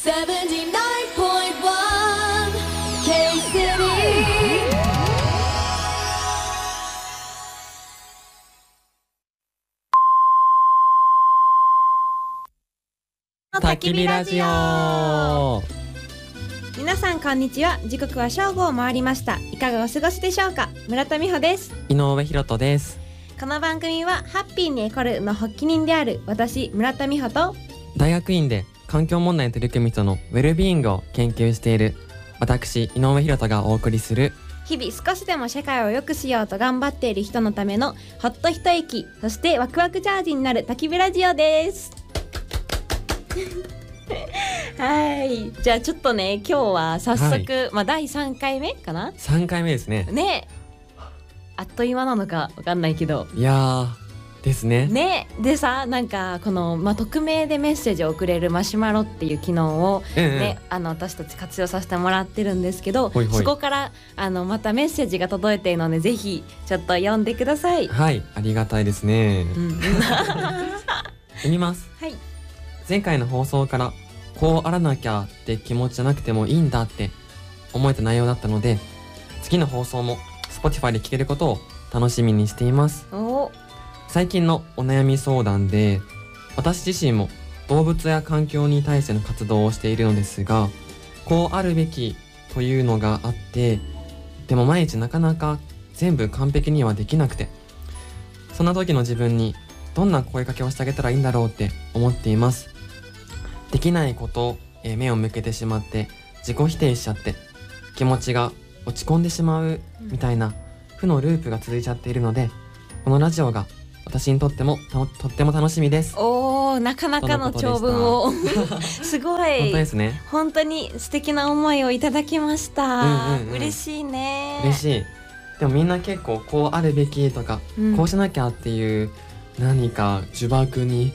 K City 焚き火ラジオ。皆さんこんにちは。時刻は正午を回りました。いかがお過ごしでしょうか？村田美穂です。井上博人です。この番組はハッピーにエコるの発起人である私村田美穂と大学院で環境問題に取り組む人のウェルビーイングを研究している私井上博人がお送りする日々少しでも社会を良くしようと頑張っている人のためのほっと一息そしてワクワクチャージになる焚き火ラジオです。はいじゃあちょっとね今日は早速、はい。まあ第3回目かな？3回目ですね。ね。あっという間なのかわかんないけど。いやーですね。ね。でさなんかこの、まあ、匿名でメッセージを送れるマシュマロっていう機能をね、あの私たち活用させてもらってるんですけどほいほい。そこからあのまたメッセージが届いているのでぜひちょっと読んでください。はい。ありがたいですね。うん。う ん 読みます。はい、前回の放送からこうあらなきゃって気持ちじゃなくてもいいんだって思えた内容だったので次の放送も Spotify で聞けることを楽しみにしています。お最近のお悩み相談で私自身も動物や環境に対しての活動をしているのですがこうあるべきというのがあってでも毎日なかなか全部完璧にはできなくてそんな時の自分にどんな声かけをしてあげたらいいんだろうって思っています。できないことへ目を向けてしまって自己否定しちゃって気持ちが落ち込んでしまうみたいな負のループが続いちゃっているのでこのラジオが私にとってもたとっても楽しみです。おーなかなかの長文を。すご本い当ですね。本当に素敵な思いをいただきました、うんうんうん。嬉しいね。嬉しい。でもみんな結構こうあるべきとか、うん。こうしなきゃっていう何か呪縛に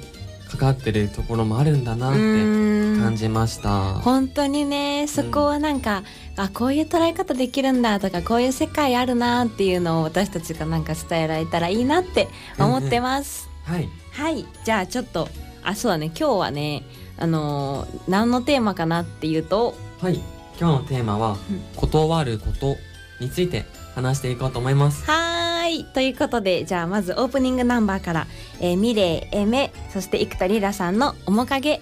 かかってるところもあるんだなってうん。感じました。本当にねそこはなんか、あこういう捉え方できるんだとかこういう世界あるなっていうのを私たちがなんか伝えられたらいいなって思ってます、はい。はい。じゃあちょっとあそうだね。今日はねあのー何のテーマかなっていうとはい。今日のテーマはうん「断ること」について話していこうと思います。はーいということでじゃあまずオープニングナンバーから、えー、ミレイエメそして生田リラさんの「面影」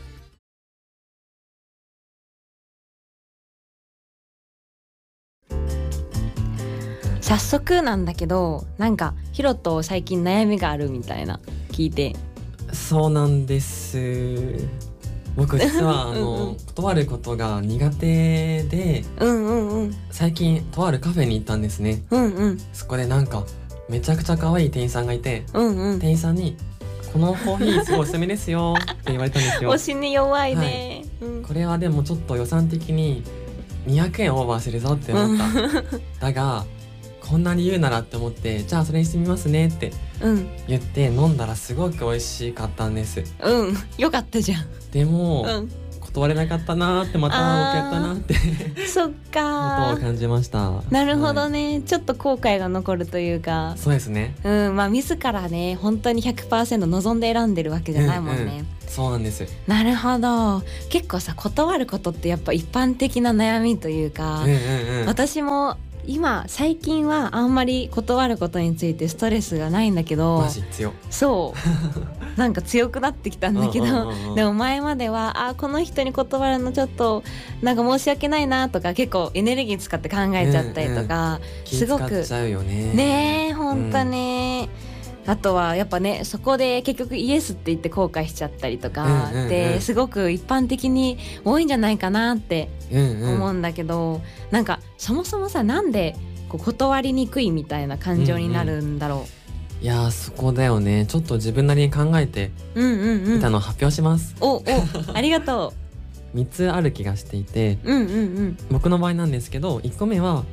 早速なんだけどなんかヒロト最近悩みがあるみたいな聞いて。そうなんです。僕実は あの断ることが苦手でうんうん。うん最近とあるカフェに行ったんですねうんうんそこでなんかめちゃくちゃ可愛い店員さんがいてうんうん。店員さんに「このコーヒーすごいおすすめですよ」って言われたんですよ。推しに弱いね、うん。これはでもちょっと予算的に200円オーバーするぞって思った。だがこんなに言うならって思ってじゃあそれにしてみますねってうん。言って飲んだらすごく美味しかったんです。うん。よかったじゃん。でも、うん断れなかったなーってまた僕やったなってそっことかを感じました。なるほどはい。ね、ちょっと後悔が残るというか。そうですね。うんまあ自らね本当に100%望んで選んでるわけじゃないもんね、うんうんそうなんです。なるほど。結構さ断ることってやっぱ一般的な悩みというか、うんうんうん。私も今最近はあんまり断ることについてストレスがないんだけどマジ強そう なんか強くなってきたんだけど、うんうんうんうん。でも前まではあこの人に断るのちょっとなんか申し訳ないなとか結構エネルギー使って考えちゃったりとか、気すごく使っちゃうよね。ねえほんとね、あとはやっぱねそこで結局イエスって言って後悔しちゃったりとかうんうんうん。ってすごく一般的に多いんじゃないかなってうんうん。思うんだけど、なんかそもそもさなんでこう断りにくいみたいな感情になるんだろいやーそこだよねちょっと自分なりに考えてう。うんうんうんみたのを発表します、おおありがと3 つある気がしていてう。うんうんうん僕の場合なんですけど1個目は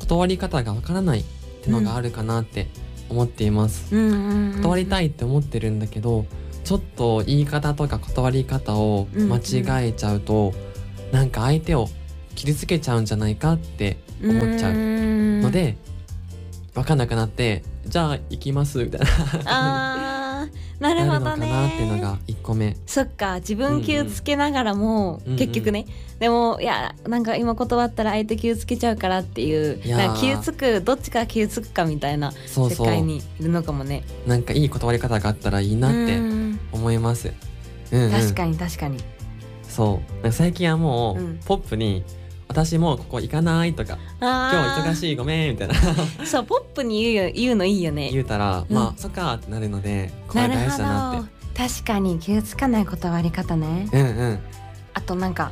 断り方がわからないってのがあるかなって思っています、うんうんうん。断りたいって思ってるんだけどちょっと言い方とか断り方を間違えちゃうと、なんか相手を傷つけちゃうんじゃないかって思っちゃうのので、分かんなくなってじゃあ行きますみたいな。あなるなるほどね。なっていうのが1個目。そっか自分気をつけながらも、うんうん。結局ね。でもいやなんか今断ったら相手気をつけちゃうからっていうなんか気をつくどっちから気をつくかみたいなそうそう。世界にいるのかもね。なんかいい断り方があったらいいなってうん。思います。うん、うん、確かに確かに。そう。最近はもう、うん。ポップに「私もうここ行かない」とか「今日忙いしいごめん」みたいな。そうポップに言うよ言うのいいよね。言うたら、うん。まあそっかってなるのでこれ大事だなって。確かに気をつかない断り方ね。うんうん。あとなんか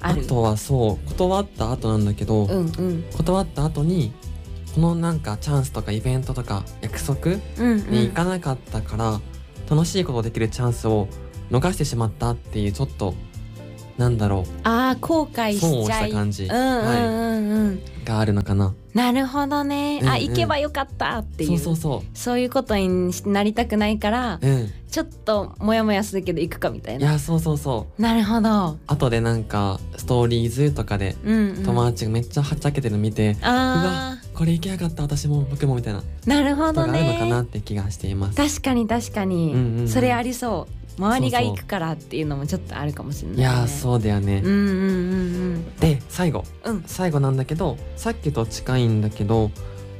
ある？あとはそう断った後なんだけど、うんうん。断った後にこのなんかチャンスとかイベントとか約束に行かなかったから、楽しいことできるチャンスを逃してしまったっていうちょっとなんだろああ後悔う損をししちゃい。た感じ、うんうんうんうん、があるのかな。なるほどね、うんうん。あ行けばよかったっていう。そうそうそう。いうことになりたくないからそう。うん。ちょっとモヤモヤするけど行くかみたいな。いやそうそうそう。なるほど。後でなんかストーリーズとかでうん、うん、友達がめっちゃはっちゃけてるの見て、あこれ行けなかった私も僕もみたいな。こーなるほどとがあるのかなねって気がしています。確かに確かに、うんうんうん。それありそう周りが行くからっていうのもちょっとあるかもしれない、ね、いやーそうだよね。うんうんうんで最後。うん。うん最後なんだけどさっきと近いんだけど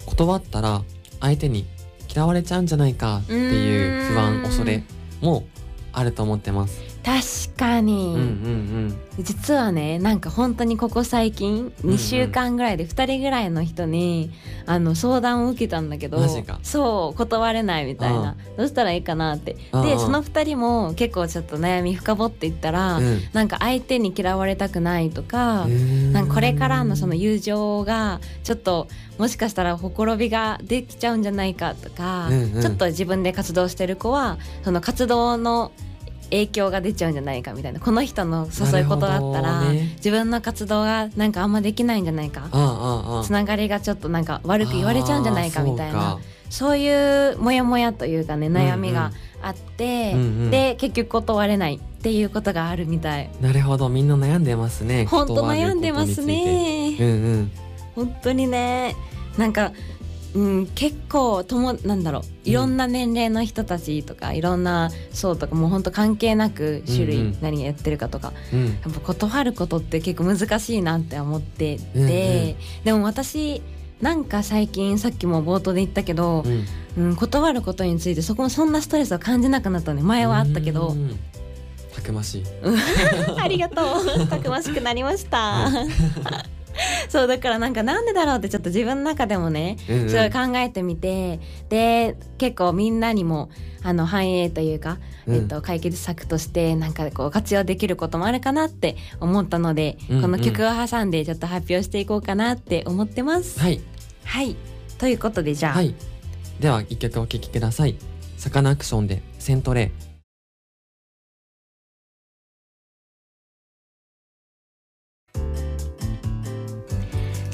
断ったら相手に嫌われちゃうんじゃないかっていう不安恐れもあると思ってます。確かに、うんうん実はねなんか本当にここ最近うん2週間ぐらいで2人ぐらいの人に、あの相談を受けたんだけどそう断れないみたいな。どうしたらいいかなって。でその2人も結構ちょっと悩み深掘っていったら、うん。うんなんか相手に嫌われたくないとか、なんかこれからのその友情がちょっともしかしたらほころびができちゃうんじゃないかとか、うんうん。ちょっと自分で活動してる子はその活動の影響が出ちゃうんじゃないかみたいなこの人の誘いことだったら、ね。自分の活動がなんかあんまできないんじゃないかつながりがちょっとなんか悪く言われちゃうんじゃないかみたいなあそういうモヤモヤというかね悩みがあって、うんうん。で結局断れないっていうことがあるみたい。なるほど。みんな悩んでますね本当悩んでますね。うんうん。本当にね。なんか、うん、結構ともなんだろういろんな年齢の人たちとか、いろんな層とかもう本当関係なく種類、うんうん何やってるかとかうん。やっぱ断ることって結構難しいなって思ってて、うんうん。でも私なんか最近さっきも冒頭で言ったけどう、ん。うん、断ることについてそこもそんなストレスを感じなくなったね。前はあったけど。うん。たくましい。ありがとう。たくましくなりました、は そうだからなんかなんでだろうってちょっと自分の中でもねうんうん。すごい考えてみてで結構みんなにもあの反映というか、うん。えっと、解決策としてなんかこう活用できることもあるかなって思ったので、うんうん。この曲を挟んでちょっと発表していこうかなって思ってます。はい。はい。ということでじゃあ、はい。では一曲お聴きください。サカナクションでセントレイ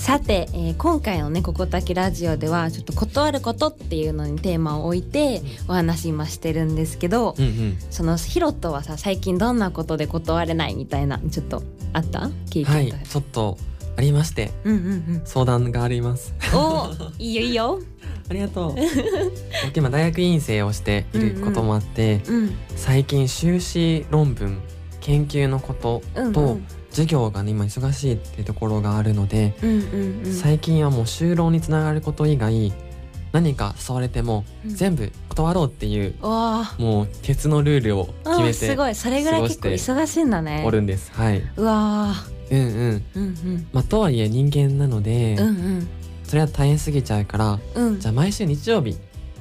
さて、えー今回のね「ここたきラジオ」ではちょっと断ることっていうのにテーマを置いてお話今してるんですけど、うんうん。そのヒロトはさ最近どんなことで断れないみたいなちょっとあった？聞いてはいたちょっとありまして。うんうん相談があります。うんお いいよいいよ。ありがとう。僕今大学院生をしていることもあって、うん最近修士論文研究のことうんと、うん授業がね今忙しいっていうところがあるので、うんうんうん。最近はもう就労につながること以外何か誘われてもうん。全部断ろうっていう、わもう鉄のルールを決めてーすごい。それぐらい結構忙しいんだね。おるんです。はい。うわうんうん。ーうんうん。まあとはいえ人間なので、うんうん。それは大変すぎちゃうからうん。じゃあ毎週日曜日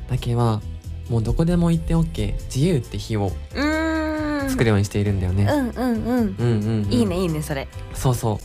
だけはもうどこでも行って OK 自由って日を。うーん作るようにしているんだよね。うんうんうん。うんうんうん。いいねいいねそれ。そうそ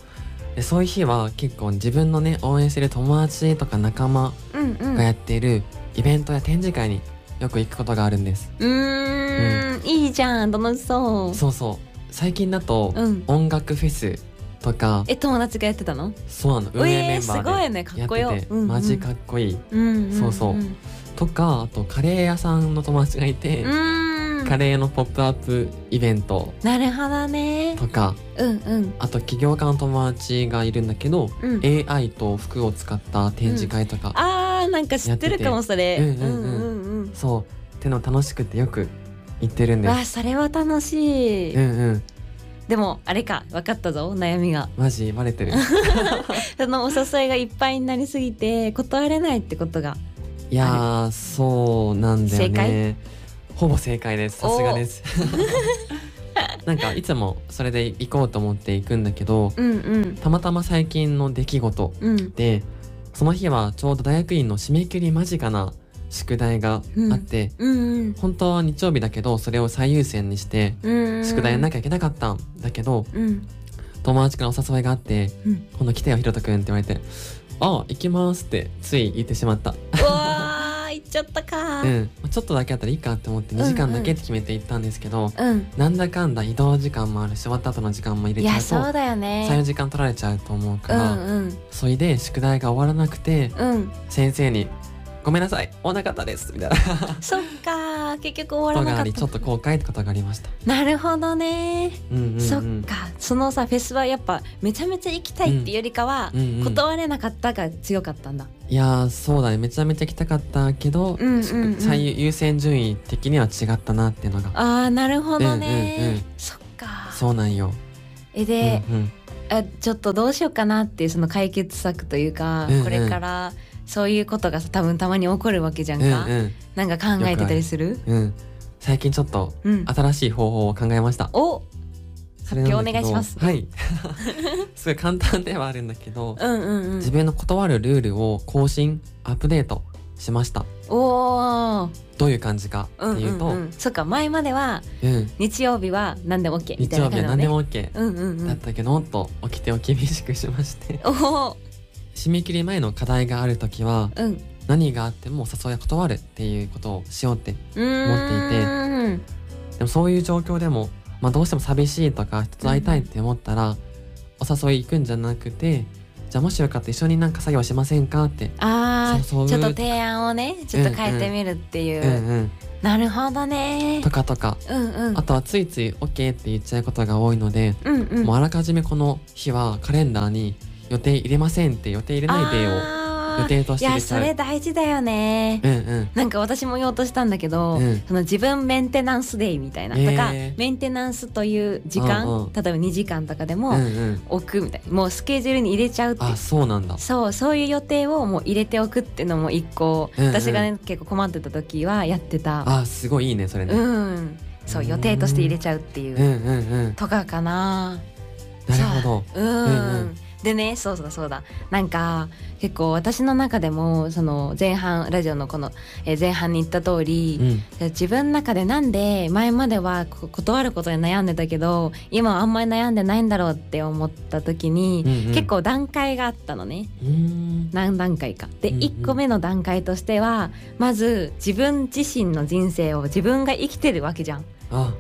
う。でそういう日は結構自分のね応援してる友達とか仲間うんうん。がやっているイベントや展示会によく行くことがあるんです、うーん。いいじゃん楽しそう。そうそう。最近だと、うん。音楽フェスとか。え友達がやってたの？そうなの。運営メンバえーすごいね。かーでやっこよマジかっこいい。うんんそうそう。んとかあとカレー屋さんの友達がいて、うーんカレーのポップアップイベントなるほどね。とかうんうん。あと起業家の友達がいるんだけど、うん。AI と服を使った展示会とか、あーなんか知ってるかもそれ。やってて。うんうんうん。うんうんそうっての楽しくてよく言ってるんでわあすそれは楽しい、うんうん。でもあれか分かったぞ悩みが。マジバレてる。そのお誘いがいっぱいになりすぎて断れないってことが。いやーそうなんだよ正ねほぼ正解です。さすがです。なんかいつもそれで行こうと思って行くんだけどうんうん。たまたま最近の出来事うん。でその日はちょうど大学院の締め切り間近な宿題があって、うんうん。本当は日曜日だけどそれを最優先にしてうん宿題やんなきゃいけなかったんだけどうん。友達からお誘いがあってうん「今度来てよひろとくん」って言われて「あ行きます」ってつい言ってしまったちゃったか。うん。ちょっとだけあったらいいかって思って2時間だけって決めて行ったんですけど、うん。なんだかんだ移動時間もあるし終わった後の時間も入れいちゃうとやそうだよ34ね時間取られちゃうと思うかうら、んうん。それで宿題が終わらなくてうん。先生に「ごめんなさい。終わらなかったです」みたいな。そっか。結局終わらなかっがありちょったと後悔ってことがありました。なるほどね。うんうんうん、そっか。そのさフェスはやっぱめちゃめちゃ行きたいっていうよりかは、うんうん断れなかったが強かったんだ。いやーそうだね。めちゃめちゃ行きたかったけど、うんうんうん。最優先順位的には違ったなっていうのが。あーなるほどね、うんうんうん。そっか。そうなんよ。えで、うんうん。あちょっとどうしようかなっていうその解決策というか、うんうん。これからそういうことがさ多分たまに起こるわけじゃんうんか、なんか考えてたりする？うんうん。最近ちょっとうん。新しい方法を考えました。おそれなんだけど発表お願いします。はい。すごい簡単ではあるんだけど、うんうんうん。自分の断るルールを更新アップデートしました。おー。どういう感じかうんっていうと、うんうん、そっか前まではうん。日曜日は何でも OK みた日いなね。曜日は何でも OK うんうんうん。だったけど、もっと掟を厳しくしまして、おお締め切り前の課題があるときは、うん。何があっても誘いは断るっていうことをしようってうーん。でもそういう状況でも、まあ、どうしても寂しいとか人と会いたいって思ったら、お誘い行くんじゃなくてじゃあもしよかったら一緒になんか作業しませんかって。あちょっと提案をねちょっと変えてみるっていう、うんうんなるほどね。とかとか。うんうん。あとはついつい OK って言っちゃうことが多いので、うんうん。もうあらかじめこの日はカレンダーに予定入れませんって予定入れないでを予定としてい。やそれ大事だよね、うんうん。なんか私も言おうとしたんだけど、うん。その自分メンテナンスデイみたいな、えー。とかメンテナンスという時間、うんうん。例えば2時間とかでもうんうん。置くみたいなもうスケジュールに入れちゃうってあそうなんだ。そうそういう予定をもう入れておくっていうのも一個、うんうん。私がね結構困ってた時はやってた。あすごいいいねそれね、うん。そううん。予定として入れちゃうっていう、うんうんうん。とかかな。なるほど。うん、うんうんでねそうだそうだ。なんか結構私の中でもその前半ラジオのこの、えー前半に言った通り、うん。自分の中でなんで前まではこ断ることに悩んでたけど今はあんまり悩んでないんだろうって思った時に、うんうん。結構段階があったのね。何段階か。で、うんうん。1個目の段階としてはまず自分自身の人生を自分が生きてるわけじゃん。あ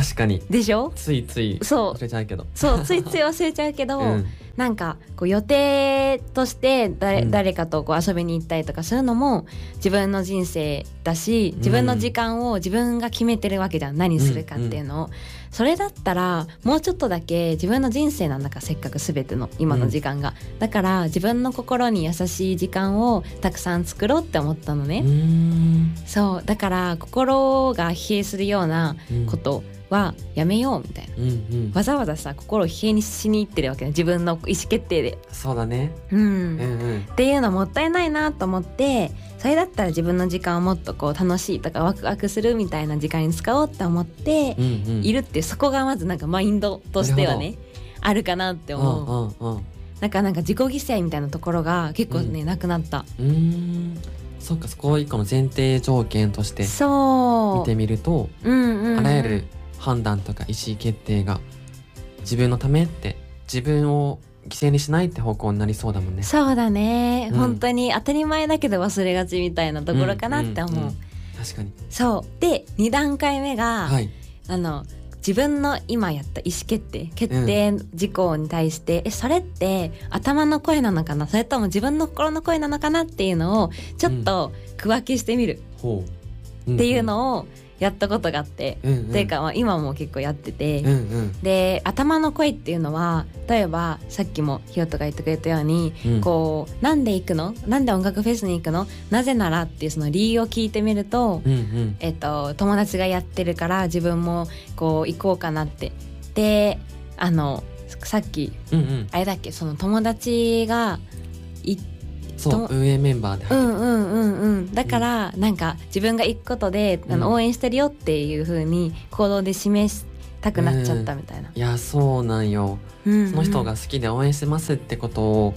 確かに。でしょ？ついついそう。忘れちゃうけど。そう ついつい忘れちゃうけど、うん。なんかこう予定として誰,、うん。誰かとこう遊びに行ったりとかするのも自分の人生だし自分の時間を自分が決めてるわけじゃん。何するかっていうのを、それだったらもうちょっとだけ自分の人生なんだからせっかく全ての今の時間が、だから自分の心に優しい時間をたくさん作ろうって思ったのね、そう。だから心が疲弊するようなうんことはやめようみたいな。うんうん。わざわざさ心を疲弊にしに行ってるわけね自分の意思決定で。そうだね。うん。うんうん。っていうのもったいないなと思ってそれだったら自分の時間をもっとこう楽しいとかワクワクするみたいな時間に使おうって思ってうんうん。いるってそこがまずなんかマインドとしてはねあるかなって思う。うんうんうん。なんかなんか自己犠牲みたいなところが結構ね、なくなった。うーん。そっかそこを一個の前提条件としてそう。見てみるとうんうんうん。あらゆる判断とか意思決定が自分のためって自分を犠牲にしないって方向になりそうだもんね。そうだね、うん本当に当たり前だけど忘れがちみたいなところかなって思う。んんん確かに。そうで2段階目が、はい。あの自分の今やった意思決定決定事項に対して、えそれって頭の声なのかな？それとも自分の心の声なのかな？っていうのをちょっと区分けしてみるほう。っていうをのをやったことがあって、うんうん。ていうかまあ今も結構やってて、うんうん。で頭の声っていうのは例えばさっきもひよとが言ってくれたように、うん。こうなんで行くの？なんで音楽フェスに行くの？なぜならっていうその理由を聞いてみると、うんうん。えっと、友達がやってるから自分もこう行こうかなって。であのさっきうんうん。あれだっけ？その友達がいそう。と運営メンバーで入ってる。うんうんうんうん。だからなんか自分が行くことであうん。の応援してるよっていう風に行動で示したくなっちゃったみたいな、いやそうなんよ。うんうん。その人が好きで応援してますってことを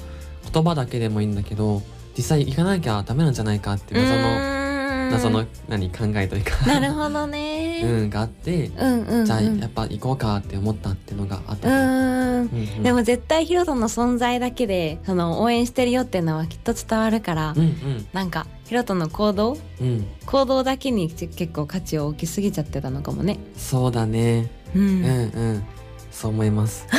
言葉だけでもいいんだけど実際行かなきゃダメなんじゃないかっていう謎のうーん謎の何考えというか。なるほどね、うんがあってうんうんうん。じゃあやっぱ行こうかって思ったっていうのがあった。うんうんうん。でも絶対ヒロトの存在だけでその応援してるよっていうのはきっと伝わるから、うんうん。なんかヒロトの行動？うん。行動だけにち結構価値を置きすぎちゃってたのかもね。そうだね。うん。うんうん。そう思います。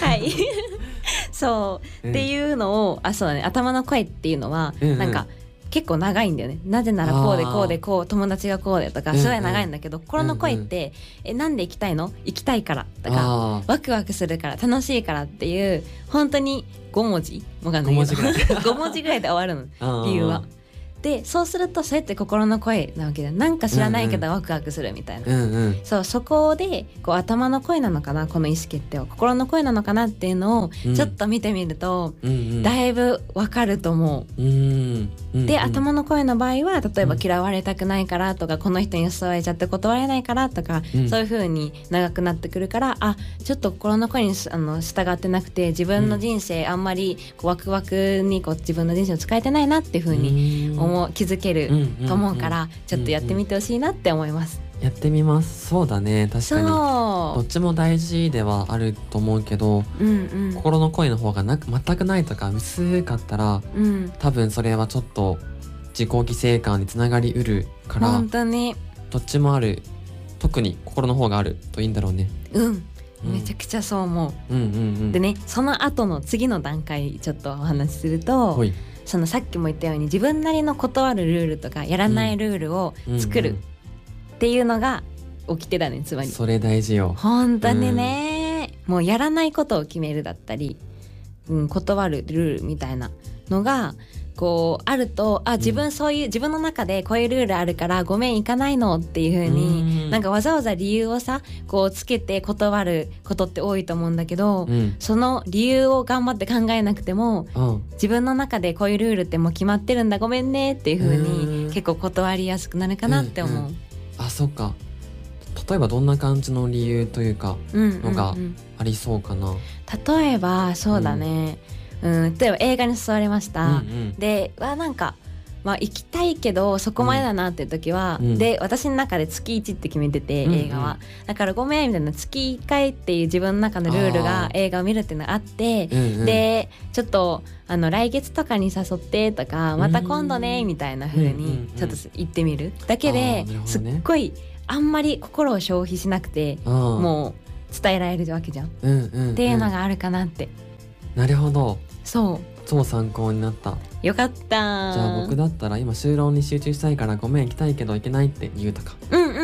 はい。そう、ってういうのをあそうだね。頭の声っていうのは、うんうん。なんか結構長いんだよね。なぜならこうでこうでこう友達がこうでとかうんうん。すごい長いんだけど、心の声って、えなんで行きたいの？行きたいからとかあワクワクするから楽しいからっていう本当に5文字わかんないけど5文字ぐらい。5文字ぐらいで終わるの。あ理由は。でそうするとそれって心の声なわけじゃん。なんか知らないけどワクワクするみたいな、うんうん。そうそこでこう頭の声なのかなこの意思決定は心の声なのかなっていうのをうん。ちょっと見てみると、うんうん。だいぶわかると思う。うんうん。で、うん。頭の声の場合は例えばうん。嫌われたくないからとか、この人に誘われちゃって断れないからとか、うん。そういう風に長くなってくるからあちょっと心の声にすあの従ってなくて自分の人生あんまりこうワクワクにこう自分の人生を使えてないなっていう風にうん。思う気づけると思うから、ちょっとやってみてほしいなって思います。やってみます。そうだね。確かに。どそっちも大事ではあると思うけどう、うんうん。心の声の方がなく全くないとか薄かったらうん、多分それはちょっと自己犠牲感につながりうるから本当に。どっちもある。特に心の方があるといいんだろうね。うん、うん。めちゃくちゃそう思う。うんうんうん。でねその後の次の段階ちょっとお話しするとほいそのさっきも言ったように自分なりの断るルールとかやらないルールを作るっていうのが起きてたねつまり。それ大事よ。本当にね、もうやらないことを決めるだったり、うん、断るルールみたいなのがこうあるとあ自分そういう、自分の中でこういうルールあるからごめん行かないのっていう風にうんなんかわざわざ理由をさこうつけて断ることって多いと思うんだけど、うん。その理由を頑張って考えなくてもうん。自分の中でこういうルールってもう決まってるんだごめんねっていう風うんに結構断りやすくなるかなって思う。うんあそっか。例えばどんな感じの理由というかうんうんうんのがありそうかな。例えばそうだね、うん、例えば映画に誘われましうんた、ではなんか、まあ、行きたいけどそこまでだなっていう時は、うん。で私の中で月1って決めてて、うん映画は。だからごめんみたいな月1回っていう自分の中のルールあがー。映画を見るっていうのがあってうんうん、でちょっとあの来月とかに誘ってとかまた今度ねうんみたいな風うんうんうんにちょっと言ってみる。だけあでーなるほすっごいあんまり心を消費しなくてもう伝えられるわけじゃん。うんうんうん、っていうのがあるかなって。なるほどそう。超参考になった。よかった。じゃあ僕だったら今就労に集中したいからごめん行きたいけど行けないって言うとか。うんうんう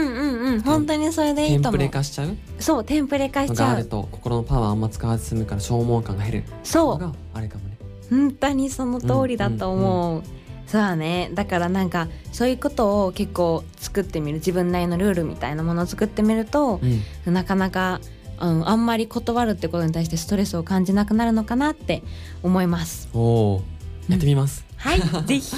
んうん。本当にそれでいテンプいと思う。レ化しちゃうそうテンプレ化しのちゃう？があると心のパワーあんま使わず済むから消耗感が減る。のそう。があれかもね。本当にその通りだと思う,、そうだね。だからなんかそういうことを結構作ってみる。自分なりのルールみたいなものを作ってみるとう、ん。なかなか、うん、あんまり断るってことに対してストレスを感じなくなるのかなって思います。おおやってみます、はい ぜひ。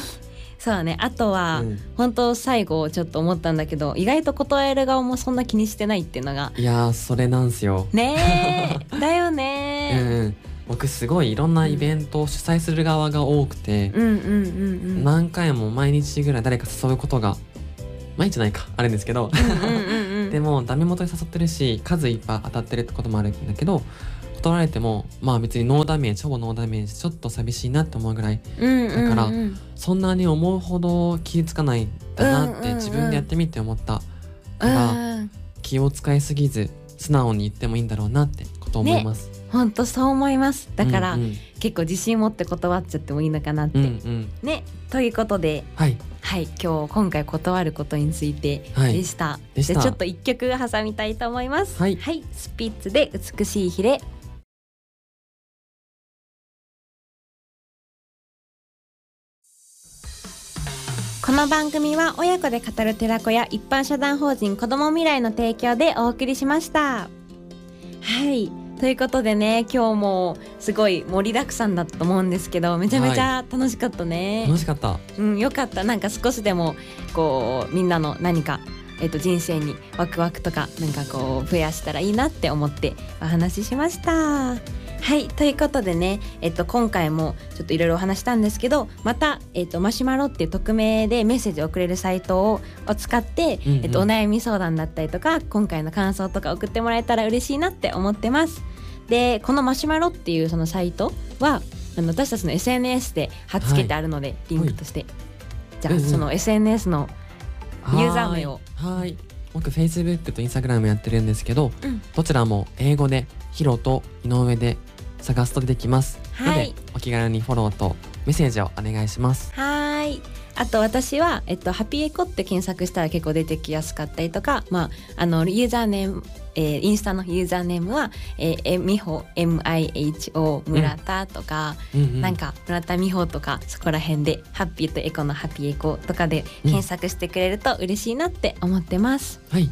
そうだねあとは、うん。本当最後ちょっと思ったんだけど意外と断れる側もそんな気にしてないっていうのが。いやーそれなんすよ、ねえ。だようんねうん、僕すごいいろんなイベントを主催する側が多くて、うんうんうんうん。何回も毎日ぐらい誰か誘うことが毎日ないかあるんですけど。うんうんうんうんでもダメ元に誘ってるし数いっぱい当たってるってこともあるんだけど断られてもまあ別にノーダメージほぼノーダメージちょっと寂しいなって思うぐらいだからそんなに思うほど気つかないんだなって自分でやってみて思った。からうん。気を使いすぎず素直に言ってもいいんだろうなってこと思います、本当そう思います。だから、うんうん。結構自信持って断っちゃってもいいのかなって、うんうん。ねということではいははい今日今回断ることについてはい。でした、でした。じゃあちょっと一曲挟みたいと思います。はい。スピッツで美しいヒレこの番組は親子で語る寺子や一般社団法人子ども未来の提供でお送りしました。はいということでね今日もすごい盛りだくさんだと思うんですけどめちゃめちゃ楽しかったね、楽しかった。うん、よかった。なんか少しでもこうみんなの何か、えっと人生にワクワクとかなんかこう増やしたらいいなって思ってお話ししました。はいということでね、えっと、今回もちょっといろいろお話したんですけどまた、えっと、マシュマロっていう匿名でメッセージを送れるサイトをを使って、うんうん。えっと、お悩み相談だったりとか今回の感想とか送ってもらえたら嬉しいなって思ってます。でこのマシュマロっていうそのサイトはあの私たちの SNS で貼っつけてあるので、リンクとして、じゃあ、うんうん。その SNS のユーザー名を。はーい。はい。僕 Facebook と Instagram やってるんですけど、うん。どちらも英語でヒロと井上で探すと出てきます、はい。のでお気軽にフォローとメッセージをお願いします。はーいあと私は、えっと、ハピエコって検索したら結構出てきやすかったりとか、まあ、あのユーザーネーム、えーインスタのユーザーネームは、えー、えみほ MIHO 村田とか、うん。うんなんか村田美穂とかそこら辺でハッピーとエコのハピエコとかで検索してくれると嬉しいなって思ってます。はい。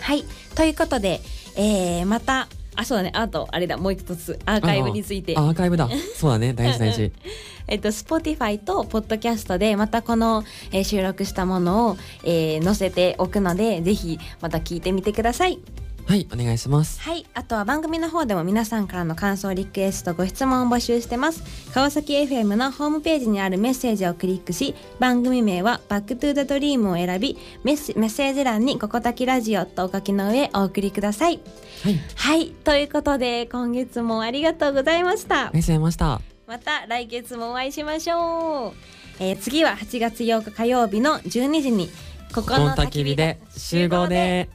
はい。ということで、えーまたあそうだね。あとあれだ。もう一つアーカイブについて。あアーカイブだ。そうだね。大事大事 えっと、Spotify と Podcast でまたこの、えー収録したものを、えー載せておくのでぜひまた聞いてみてください。はいお願いします。はい、あとは番組の方でも皆さんからの感想リクエストご質問を募集してます。川崎 FM のホームページにあるメッセージをクリックし番組名は Back to the Dream を選びメッセメッセージ欄に「ここたきラジオ」とお書きの上お送りください。はい。はいということで今月もありがとうございました。ありがとうございましたまた来月もお会いしましょう、えー次は8月8日火曜日の12時にここのの焚き火で集合で。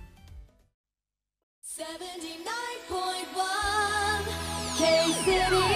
79.1 K City